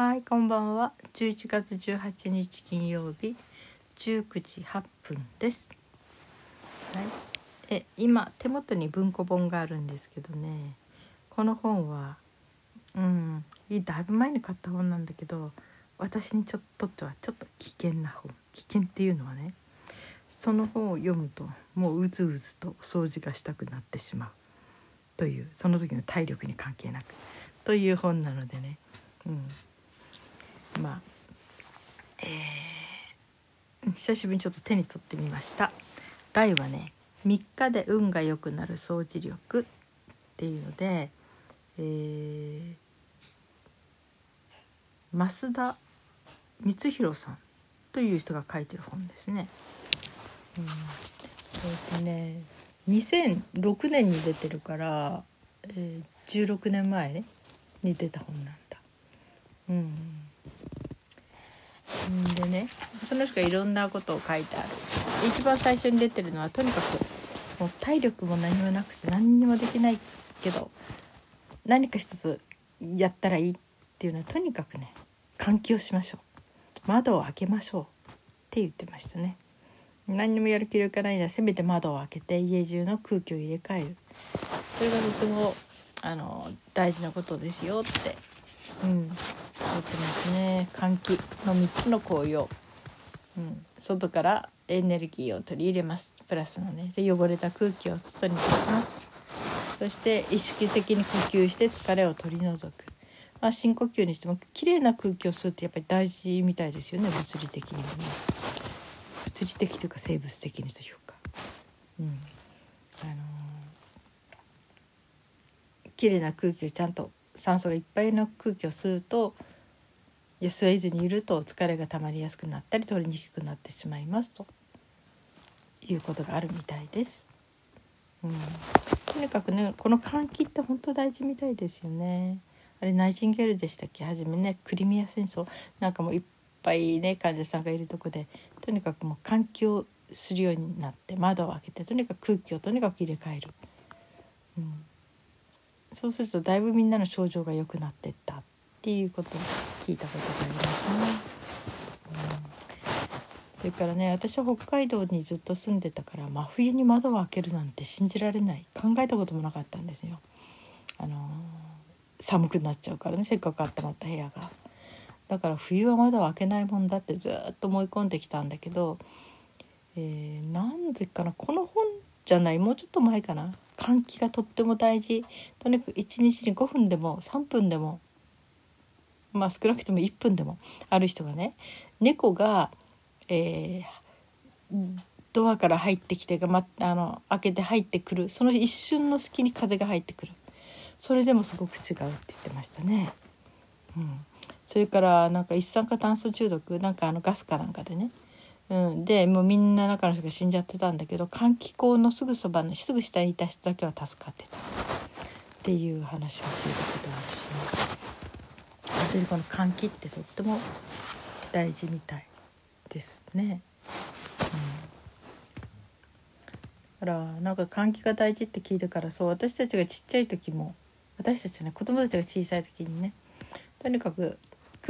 はい、こんばんは。11月18日金曜日19時8分です。はい。え、今手元に文庫本があるんですけどね。この本はうん、いいだいぶ前に買った本なんだけど、私にちょっとってはちょっと危険な本。危険っていうのはね、その本を読むともううずうずと掃除がしたくなってしまうというその時の体力に関係なくという本なのでね。うん。まあ、えー久しぶりにちょっと手に取ってみました題はね「3日で運が良くなる掃除力」っていうので、えー増田光弘さんという人が書いてる本ですね。うん、えっ、とね2006年に出てるから、えー16年前、ね、に出た本なんだ。うんでねその人がいろんなことを書いてある。一番最初に出てるのはとにかくもう体力も何もなくて何にもできないけど何か一つやったらいいっていうのはとにかくね換気をしましょう。窓を開けましょう。って言ってましたね。何にもやる気力がないならせめて窓を開けて家中の空気を入れ替える。それがとてもあの大事なことですよって。うん、言ってますね換気の3つの効用、うん、外からエネルギーを取り入れます。プラスのねで汚れた空気を外に出します。そして意識的に呼吸して疲れを取り除く、まあ、深呼吸にしても綺麗な空気を吸うってやっぱり大事みたいですよね物理的にもね。物理的というか生物的にというか。うん。あのー綺麗な空気をちゃんと酸素がいっぱいの空気を吸うといや吸えずにいると疲れが溜まりやすくなったり取りにくくなってしまいますということがあるみたいです。うん、とにかくねこの換気って本当大事みたいですよね。あれナイチンゲールでしたっけ？初めねクリミア戦争なんかもういっぱいね患者さんがいるとこでとにかくもう換気をするようになって窓を開けてとにかく空気をとにかく入れ替える。うんそうするとだいぶみんなの症状が良くなってったっっていうことを聞いたことがありますね。うん、それからね私は北海道にずっと住んでたから真冬に窓を開けるなんて信じられない考えたこともなかったんですよ。あのー寒くなっちゃうからねせっかく温まった部屋が。だから冬は窓を開けないもんだってずっと思い込んできたんだけど、えーなんでかなこの本じゃないもうちょっと前かな換気がとっても大事とにかく1日に5分でも3分でもまあ少なくとも1分でもある人がね猫が、えードアから入ってきてが、ま、あの開けて入ってくるその一瞬の隙に風が入ってくる。それでもすごく違うって言ってましたね。うん、それからなんか一酸化炭素中毒なんかあのガスかなんかでね。うん、でもうみんな中の人が死んじゃってたんだけど換気口のすぐそばのすぐ下にいた人だけは助かってた。っていう話も聞いたことあるし、ね、当にこの換気ってとっても大事みたいですね。うん、だからなんか換気が大事って聞いてからそう私たちがちっちゃい時も私たちね子供たちが小さい時にねとにかく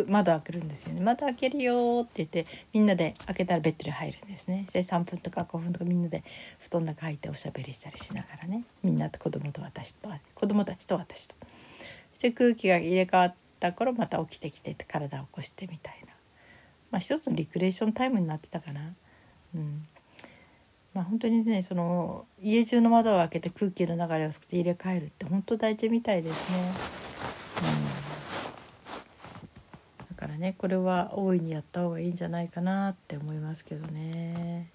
窓開けるんですよね。窓開けるよって言ってみんなで開けたらベッドに入るんですね。で3分とか5分とかみんなで布団の中入っておしゃべりしたりしながらね。みんなと子供と私と子供たちと私と。で空気が入れ替わった頃また起きてきて体を起こしてみたいな。まあ一つのリクレーションタイムになってたかな。うん。まあ本当にねその家中の窓を開けて空気の流れを作って入れ替えるって本当大事みたいですね。うん。だからねこれは大いにやった方がいいんじゃないかなって思いますけどね。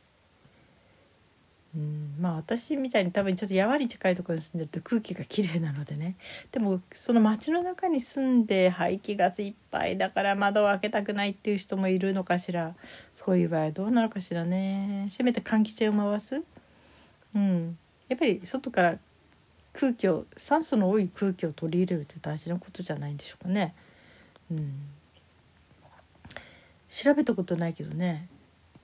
うん、まあ私みたいに多分ちょっと山に近いところに住んでると空気がきれいなのでね。でもその街の中に住んで排気ガスいっぱいだから窓を開けたくないっていう人もいるのかしら。そういう場合どうなのかしらね。せめて換気扇を回す、うん、やっぱり外から空気を酸素の多い空気を取り入れるって大事なことじゃないんでしょうかね。うん。調べたことないけどね。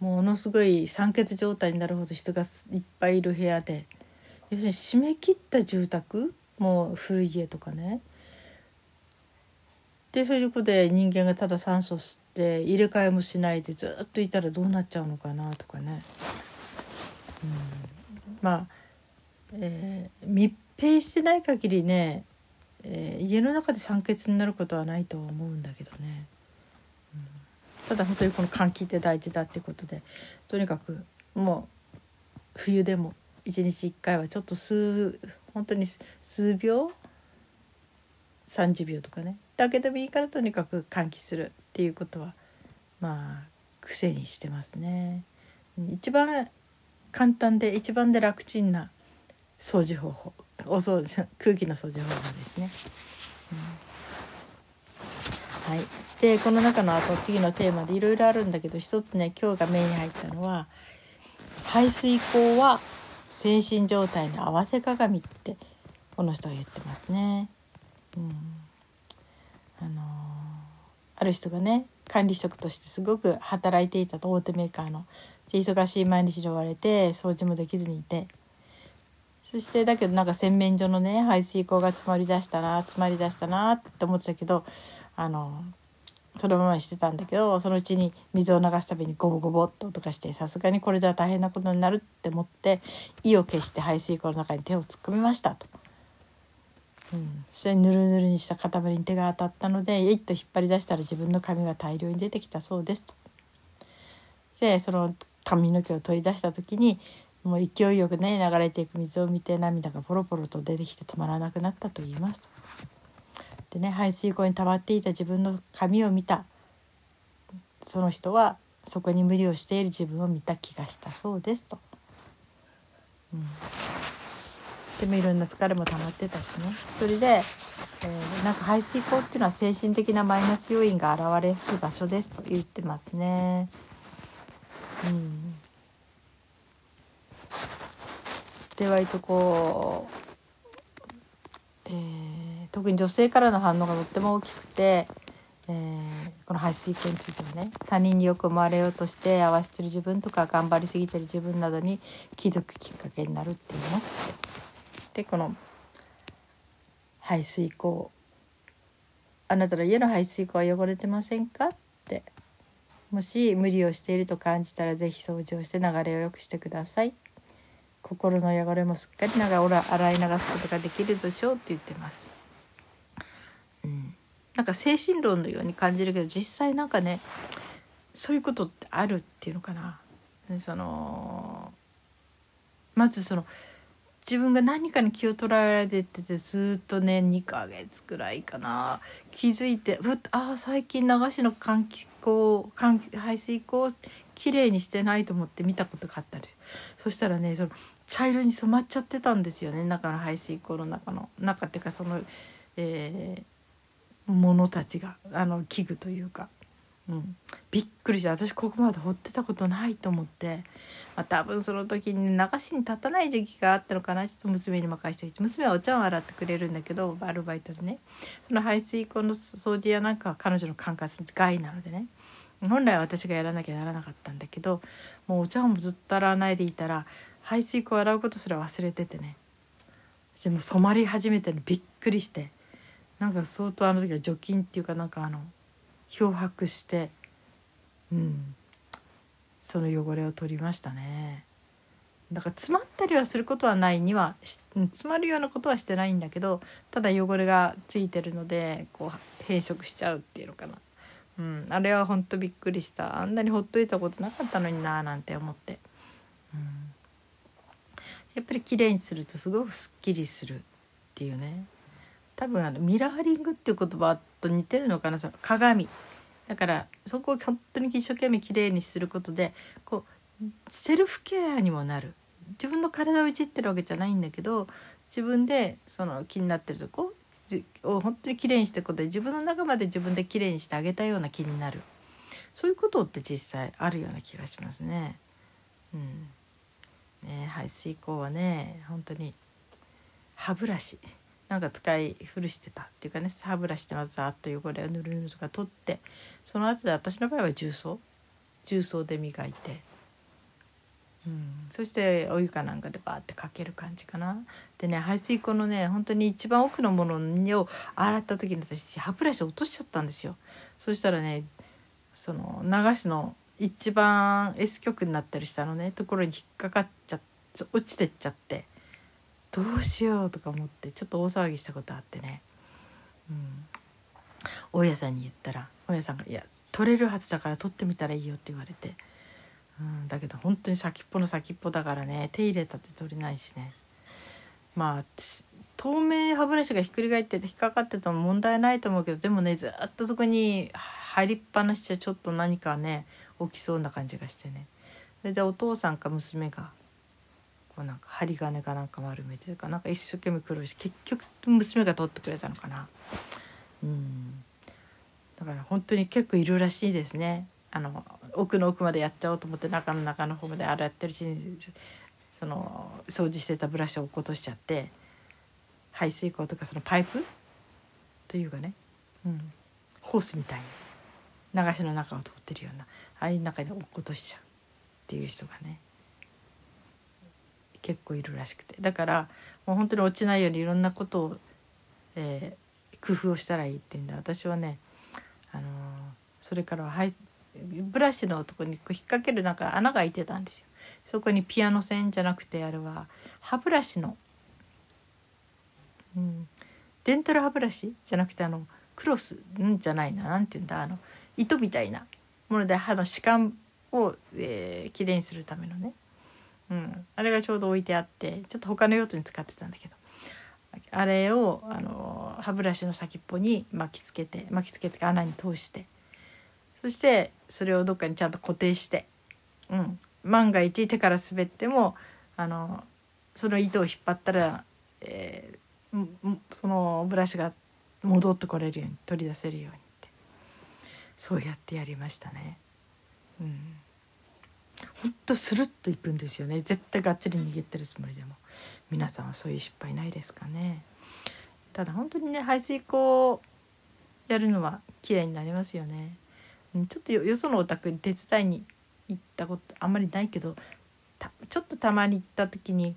ものすごい酸欠状態になるほど人がいっぱいいる部屋で。要するに締め切った住宅？もう古い家とかね。でそういうことで人間がただ酸素吸って入れ替えもしないでずっといたらどうなっちゃうのかなとかね、うん、まあ、えー、密閉してない限りね、えー、家の中で酸欠になることはないとは思うんだけどね、ただ本当にこの換気って大事だってことでとにかくもう冬でも1日1回はちょっと数本当に数秒30秒とかねだけでもいいからとにかく換気するっていうことはまあ癖にしてますね。一番簡単で一番で楽ちんな掃除方法お掃除空気の掃除方法ですね。うん、はい、でこの中のあと次のテーマでいろいろあるんだけど一つね今日が目に入ったのは排水口は精神状態の合わせ鏡ってこの人は言ってますね。うんあのー、ある人がね管理職としてすごく働いていたと大手メーカーので忙しい毎日で追われて掃除もできずにいてそしてだけどなんか洗面所のね排水口が詰まりだしたな詰まりだしたなって思ってたけどあのそのままにしてたんだけどそのうちに水を流すたびにゴボゴボっと音がしてさすがにこれでは大変なことになるって思って意を決して排水口の中に手を突っ込みましたと。うん、そしてぬるぬるにした塊に手が当たったのでえいっと引っ張り出したら自分の髪が大量に出てきたそうですと。でその髪の毛を取り出した時にもう勢いよくね流れていく水を見て涙がポロポロと出てきて止まらなくなったと言いますと。でね排水溝に溜まっていた自分の髪を見たその人はそこに無理をしている自分を見た気がしたそうですと。うん、でもいろんな疲れも溜まってたしねそれで、えー、なんか排水溝っていうのは精神的なマイナス要因が現れやすい場所ですと言ってますね。うんで割とこう、特に女性からの反応がとっても大きくて、えー、この排水系についてはね他人によく思われようとして合わせてる自分とか頑張りすぎてる自分などに気づくきっかけになるって言います。でこの排水口あなたの家の排水口は汚れてませんかってもし無理をしていると感じたら是非掃除をして流れを良くしてください。心の汚れもすっかり洗い流すことができるでしょうって言ってます。なんか精神論のように感じるけど実際なんかねそういうことってあるっていうのかな。そのまずその自分が何かに気を取られててずっとね2ヶ月くらいかな。気づいてふっああ最近流しの換気口換気排水口をきれいにしてないと思って見たことがあったり。そしたらねその茶色に染まっちゃってたんですよね。中の排水溝の中の中っていうかその、えー、ものたちがあの器具というか、うん、びっくりして私ここまで掘ってたことないと思って、まあ、多分その時に流しに立たない時期があったのかな。ちょっと娘に任せて。娘はお茶を洗ってくれるんだけどアルバイトでね。その排水溝の掃除やなんかは彼女の管轄外なのでね。本来は私がやらなきゃならなかったんだけどもうお茶もずっと洗わないでいたら排水口を洗うことすら忘れててね。でも染まり始めてるびっくりして。なんか相当あの時は除菌っていうかなんかあの漂白してうん。その汚れを取りましたね。だから詰まったりはすることはないには詰まるようなことはしてないんだけどただ汚れがついてるのでこう変色しちゃうっていうのかな。うん。あれはほんとびっくりした。あんなにほっといたことなかったのにななんて思って。うん。やっぱり綺麗にするとすごくすっきりするっていうね。多分あのミラーリングっていう言葉と似てるのかなその鏡。だからそこを本当に一生懸命綺麗にすることでこうセルフケアにもなる。自分の体をいじってるわけじゃないんだけど自分でその気になってるとこを本当に綺麗にしていくことで自分の中まで自分で綺麗にしてあげたような気になる。そういうことって実際あるような気がしますね。うん。ね、排水口はね本当に歯ブラシ。なんか使い古してたっていうかね歯ブラシでまずざっと汚れをぬるぬるとか取ってその後で私の場合は重曹重曹で磨いてうん、そしてお湯かなんかでバーってかける感じかな。でね排水口のね本当に一番奥のものを洗った時に私歯ブラシ落としちゃったんですよ。そしたらねその流しの一番 S 極になったりしたのねところに引っかかっちゃって落ちてっちゃってどうしようとか思ってちょっと大騒ぎしたことあってね、うん、大家さんに言ったら大家さんが「いや取れるはずだから取ってみたらいいよ」って言われて。うん、だけど本当に先っぽの先っぽだからね手入れたって取れないしね。まあ透明歯ブラシがひっくり返ってて引っかかってても問題ないと思うけどでもねずっとそこに入りっぱなしじゃちょっと何かね起きそうな感じがしてね。それでお父さんか娘がこうなんか針金かなんか丸めてるかなんか一生懸命苦労して結局娘が取ってくれたのかな。うん。だから本当に結構いるらしいですね。あの奥の奥までやっちゃおうと思って中の中の方まで洗ってるしその掃除してたブラシを落っことしちゃって排水口とかそのパイプというかね、うん、ホースみたいに流しの中を通ってるようなああいう中に落っことしちゃうっていう人がね。結構いるらしくてだからもう本当に落ちないようにいろんなことを、えー、工夫をしたらいいっていうんで私はね、あのー、それからはブラシのとこに引っ掛けるなんか穴が開いてたんですよ。そこにピアノ線じゃなくてあれは歯ブラシの、うん、デンタル歯ブラシじゃなくてあのクロスんじゃないな何て言うんだあの糸みたいなもので歯の歯間を、えー、きれいにするためのね、うん、あれがちょうど置いてあってちょっと他の用途に使ってたんだけど。あれをあの歯ブラシの先っぽに巻きつけて巻きつけて穴に通して。そしてそれをどっかにちゃんと固定して、うん、万が一手から滑ってもあのその糸を引っ張ったら、えー、そのブラシが戻ってこれるように取り出せるようにって。そうやってやりましたね。うん、ほんとスルッといくんですよね。絶対がっつり握ってるつもりでも。皆さんはそういう失敗ないですかね。ただ本当にね排水口やるのは綺麗になりますよね。ちょっとよそのお宅に手伝いに行ったことあんまりないけどちょっとたまに行った時に、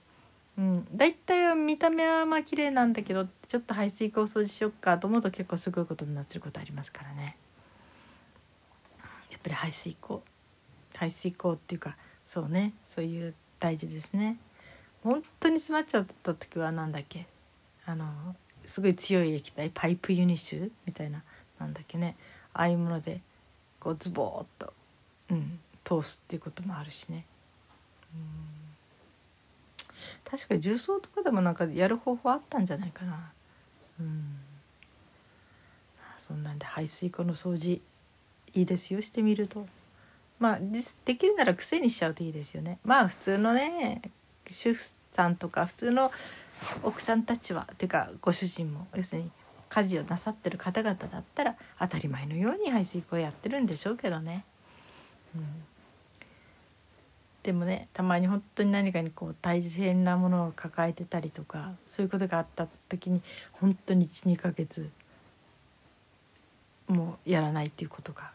うん、大体は見た目はまあ綺麗なんだけどちょっと排水口掃除しよっかと思うと結構すごいことになってることありますからね。やっぱり排水口排水口っていうかそうねそういう大事ですね。本当に詰まっちゃった時は何だっけ？あのすごい強い液体パイプユニッシュみたいななんだっけねああいうものでこうズボーっと、うん、通すっていうこともあるしね。うん確かに重曹とかでもなんかやる方法あったんじゃないかな。うんそんなんで排水溝の掃除いいですよしてみると。まあできるなら癖にしちゃうといいですよね。まあ普通のね主婦さんとか普通の奥さんたちはっていうかご主人も要するに家事をなさってる方々だったら当たり前のように排水口やってるんでしょうけどね。うん、でもねたまに本当に何かにこう大変なものを抱えてたりとかそういうことがあった時に本当に12ヶ月もうやらないっていうことが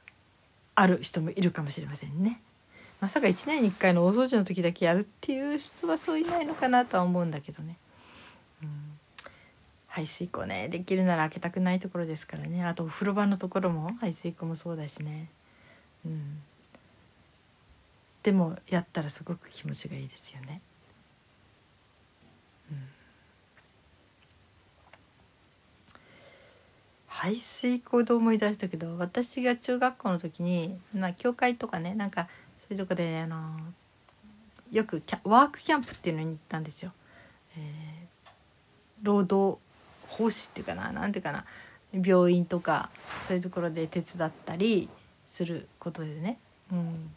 ある人もいるかもしれませんね。まさか1年に1回の大掃除の時だけやるっていう人はそういないのかなとは思うんだけどね。うん。排水溝ねできるなら開けたくないところですからね。あとお風呂場のところも排水溝もそうだしね。うん。でもやったらすごく気持ちがいいですよね。うん。排水溝で思い出したけど私が中学校の時にまあ教会とかねなんかそういうとこであのよくワークキャンプっていうのに行ったんですよ。えー、労働奉仕っていうかな何ていうかな病院とかそういうところで手伝ったりすることでね、うん、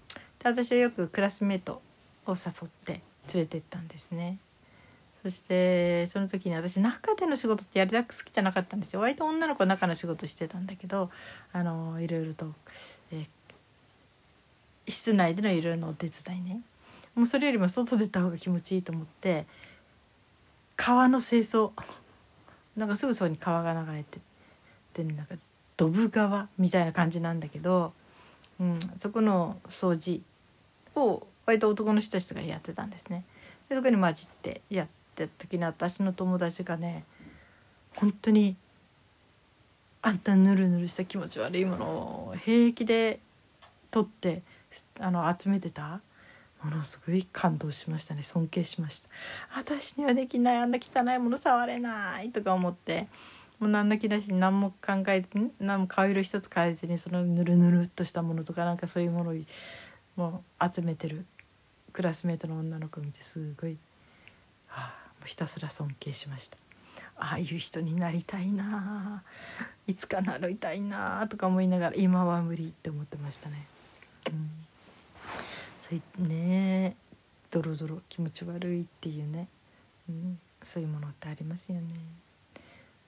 で私はよくクラスメートを誘って連れてったんですね。そしてその時に私中での仕事ってやりたく好きじゃなかったんですよ。割と女の子中の仕事してたんだけどあのいろいろと、え、室内でのいろいろなお手伝いね。もうそれよりも外出た方が気持ちいいと思って川の清掃。なんかすぐそこに川が流れてでなんかドブ川みたいな感じなんだけど、うん、そこの掃除を割と男の人たちがやってたんですね。でそこに混じってやってった時に私の友達がね本当にあんなぬるぬるした気持ち悪いものを平気で取ってあの集めてた。ものすごい感動しましたね。尊敬しました。私にはできない。あんな汚いもの触れないとか思って。もう何の気なしに何も考えて何も顔色一つ変えずにそのぬるぬるっとしたものとかなんかそういうものをもう集めてる。クラスメートの女の子を見てすごい、はあ、ひたすら尊敬しました。ああいう人になりたいないつかなりたいなとか思いながら今は無理って思ってましたね。うん。そういうねドロドロ気持ち悪いっていうね、うん、そういうものってありますよね。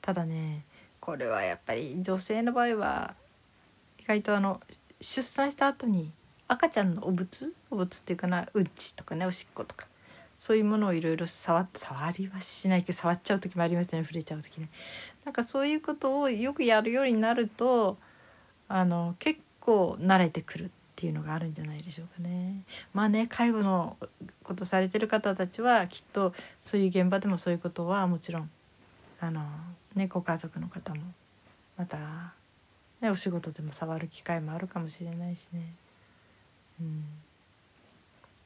ただねこれはやっぱり女性の場合は意外とあの出産した後に赤ちゃんのお物お物っていうかなうんちとかねおしっことか。そういうものをいろいろ触触りはしないけど触っちゃう時もありますよね触れちゃう時ね。なんかそういうことをよくやるようになるとあの結構慣れてくるっていうのがあるんじゃないでしょうかね。まあね介護のことされてる方たちはきっとそういう現場でもそういうことはもちろんあの、ね、ご家族の方もまた、ね、お仕事でも触る機会もあるかもしれないしね、うん、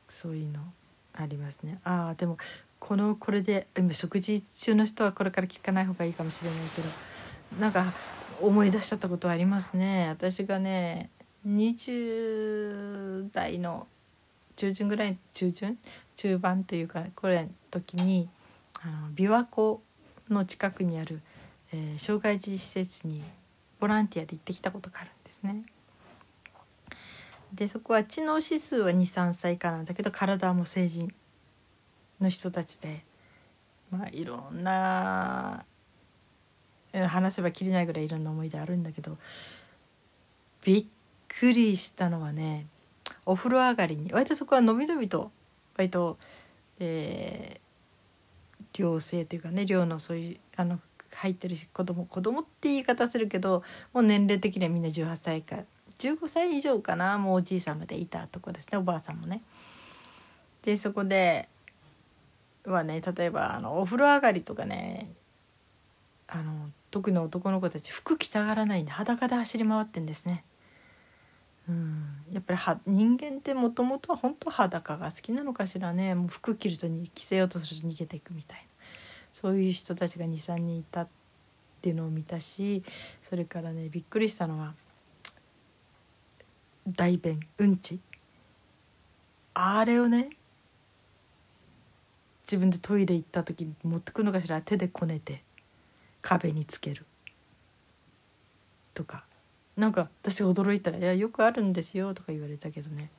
そういうのありますね。ああでもこのこれで今食事中の人はこれから聞かない方がいいかもしれないけどなんか思い出しちゃったことありますね。私がね20代の中旬ぐらい中旬？中盤というかこれの時にあの琵琶湖の近くにある、えー、障害児施設にボランティアで行ってきたことがあるんですね。でそこは知能指数は23歳以下なんだけど体はもう成人の人たちで、まあ、いろんな話せばきりないぐらいいろんな思い出あるんだけどびっくりしたのはねお風呂上がりに割とそこはのびのびと割と、えー、寮生というかね寮のそういうあの入ってるし子供子供って言い方するけどもう年齢的にはみんな18歳か15歳以上かなもうおじいさんまでいたとこですねおばあさんもね。でそこではね例えばあのお風呂上がりとかねあの特に男の子たち服着たがらないんで裸で走り回ってんですね。うん、やっぱりは人間ってもともとは本当裸が好きなのかしらねもう服着るとに着せようとすると逃げていくみたいなそういう人たちが23人いたっていうのを見たしそれからねびっくりしたのは大便うんち。あれをね自分でトイレ行った時に持ってくのかしら手でこねて壁につける。とか。なんか私が驚いたら「いやよくあるんですよ」とか言われたけどね。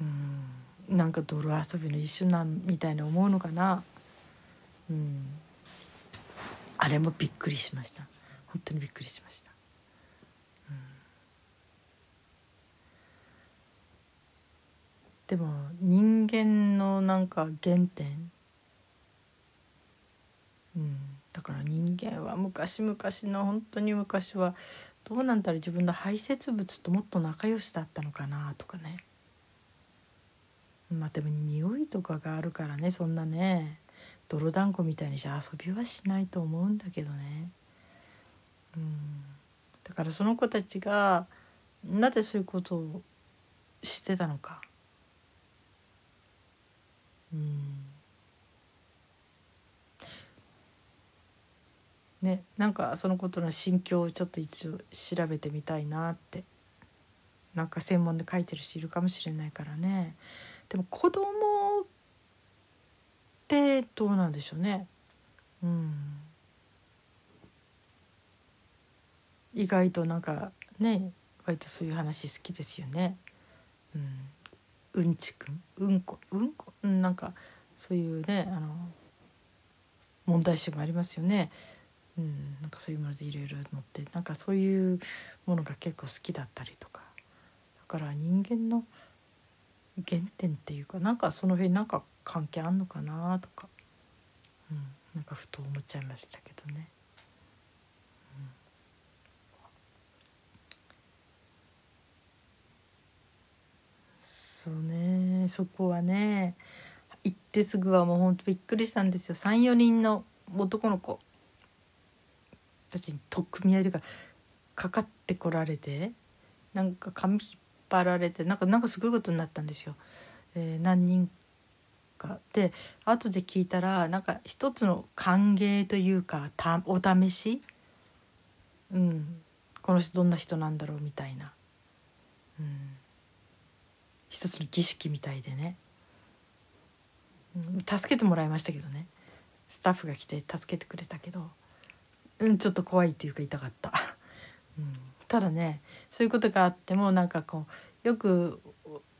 うん。なんか泥遊びの一種なんみたいに思うのかな。うん。あれもびっくりしました。本当にびっくりしました。でも人間のなんか原点、うん、だから人間は昔々の本当に昔はどうなんだろう自分の排泄物ともっと仲良しだったのかなとかね。まあでも匂いとかがあるからねそんなね泥団子みたいにして遊びはしないと思うんだけどね。うん。だからその子たちがなぜそういうことをしてたのか。うん。ねなんかそのことの心境をちょっと一応調べてみたいなってなんか専門で書いてる人いるかもしれないからね。でも子供ってどうなんでしょうね。うん。意外となんかね割とそういう話好きですよね。うん。うんちくん？うんこ？うんこ？なんかそういうねあの問題集もありますよね。うん、なんかそういうものでいろいろ載って。なんかそういうものが結構好きだったりとか。だから人間の原点っていうかなんかその辺なんか関係あんのかなとか、うん、なんかふと思っちゃいましたけどね。そうね。そこはね行ってすぐはもうほんとびっくりしたんですよ。34人の男の子たちに取っ組み合いというかかかってこられてなんか髪引っ張られてなんかなんかすごいことになったんですよ。えー、何人か。で後で聞いたらなんか一つの歓迎というかたお試し、うん、この人どんな人なんだろうみたいな、うん、一つの儀式みたいでね、助けてもらいましたけどね。スタッフが来て助けてくれたけど、うん、ちょっと怖いっていうか痛かった。うん、ただねそういうことがあってもなんかこうよく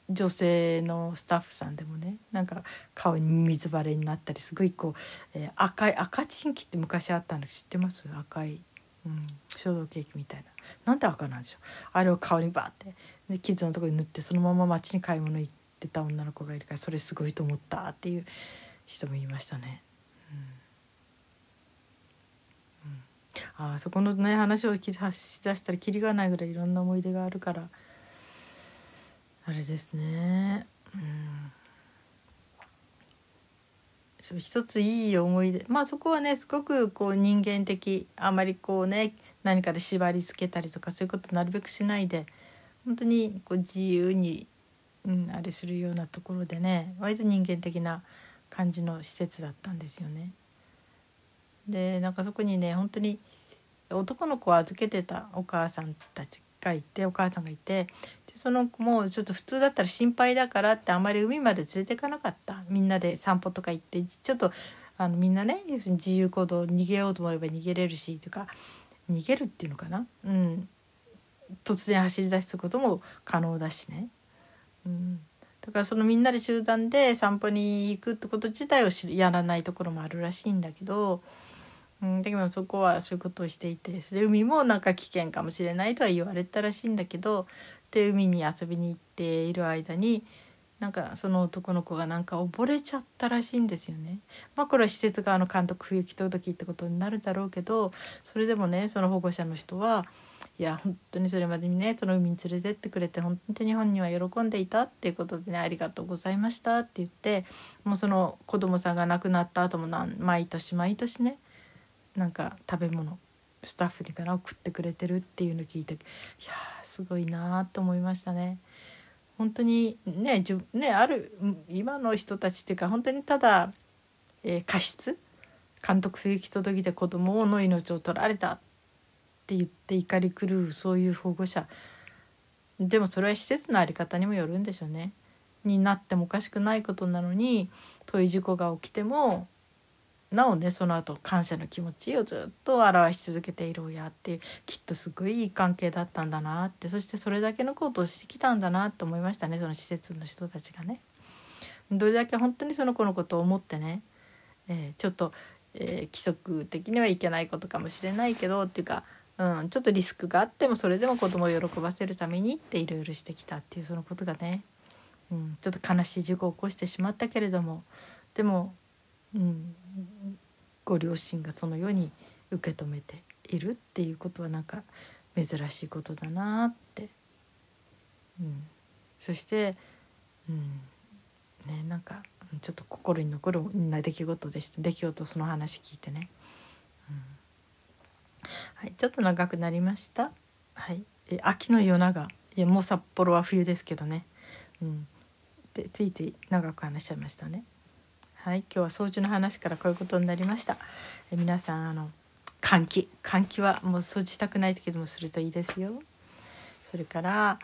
女性のスタッフさんでもねなんか顔に水バレになったりすごいこう、えー、赤い赤チンキって昔あったの知ってます？赤い、うん、消毒液みたいな。なんで赤なんでしょう。あれを顔にバーってで傷のところに塗ってそのまま街に買い物行ってた女の子がいるからそれすごいと思ったっていう人もいましたね。うん、うん、あそこのね話をしだしたらきりがないぐらいいろんな思い出があるからあれですね。うん一ついい思い出まあそこはねすごくこう人間的あまりこうね何かで縛り付けたりとかそういうことなるべくしないで本当にこう自由に、うん、あれするようなところでね割と人間的な感じの施設だったんですよね。でなんかそこにね本当に男の子を預けてたお母さんたちがいてお母さんがいてでその子もちょっと普通だったら心配だからってあんまり海まで連れていかなかった。みんなで散歩とか行ってちょっとあのみんなね要するに自由行動逃げようと思えば逃げれるしというか逃げるっていうのかな、うん、突然走り出すことも可能だしね。うんだからそのみんなで集団で散歩に行くってこと自体をやらないところもあるらしいんだけど、うん、だけどそこはそういうことをしていてそれ海もなんか危険かもしれないとは言われたらしいんだけどで海に遊びに行っている間になんかその男の子がなんか溺れちゃったらしいんですよね。まあこれは施設側の監督不行き届きってことになるだろうけどそれでもねその保護者の人はいや本当にそれまでにねその海に連れてってくれて本当に本人は喜んでいたっていうことでねありがとうございましたって言ってもうその子供さんが亡くなった後も毎年毎年ねなんか食べ物スタッフにから送ってくれてるっていうのを聞いていやすごいなと思いましたね。本当にねじねある今の人たちっていうか本当にただ、えー、過失？監督不行き届きで子供の命を取られたっって言って怒り狂うそういう保護者でもそれは施設の在り方にもよるんでしょうね。になってもおかしくないことなのにそうい事故が起きてもなおねその後感謝の気持ちをずっと表し続けている親っていうきっとすごいいい関係だったんだなってそしてそれだけのことをしてきたんだなと思いましたねその施設の人たちがね。どれだけ本当にその子のことを思ってね、えー、ちょっと、えー、規則的にはいけないことかもしれないけどっていうか、うん、ちょっとリスクがあってもそれでも子供を喜ばせるためにっていろいろしてきたっていうそのことがね、うん、ちょっと悲しい事故を起こしてしまったけれども。でもうん、ご両親がそのように受け止めているっていうことはなんか珍しいことだなって、うん、そして、うんね、なんかちょっと心に残るな出来事でした。出来事その話聞いてね、うん。はい、ちょっと長くなりました。はい、え秋の夜長いやもう札幌は冬ですけどね、うん、でついつい長く話しちゃいましたね。はい、今日は掃除の話からこういうことになりました。え皆さんあの換気換気はもう掃除したくない時でもするといいですよ。それから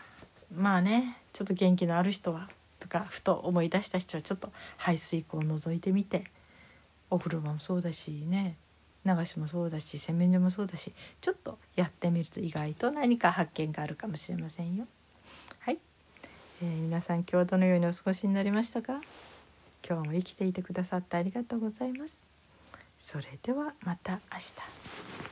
まあねちょっと元気のある人はとかふと思い出した人はちょっと排水口を覗いてみてお風呂場もそうだしね流しもそうだし洗面所もそうだしちょっとやってみると意外と何か発見があるかもしれませんよ。はい、えー、皆さん今日はどのようにお過ごしになりましたか？今日も生きていてくださってありがとうございます。それではまた明日。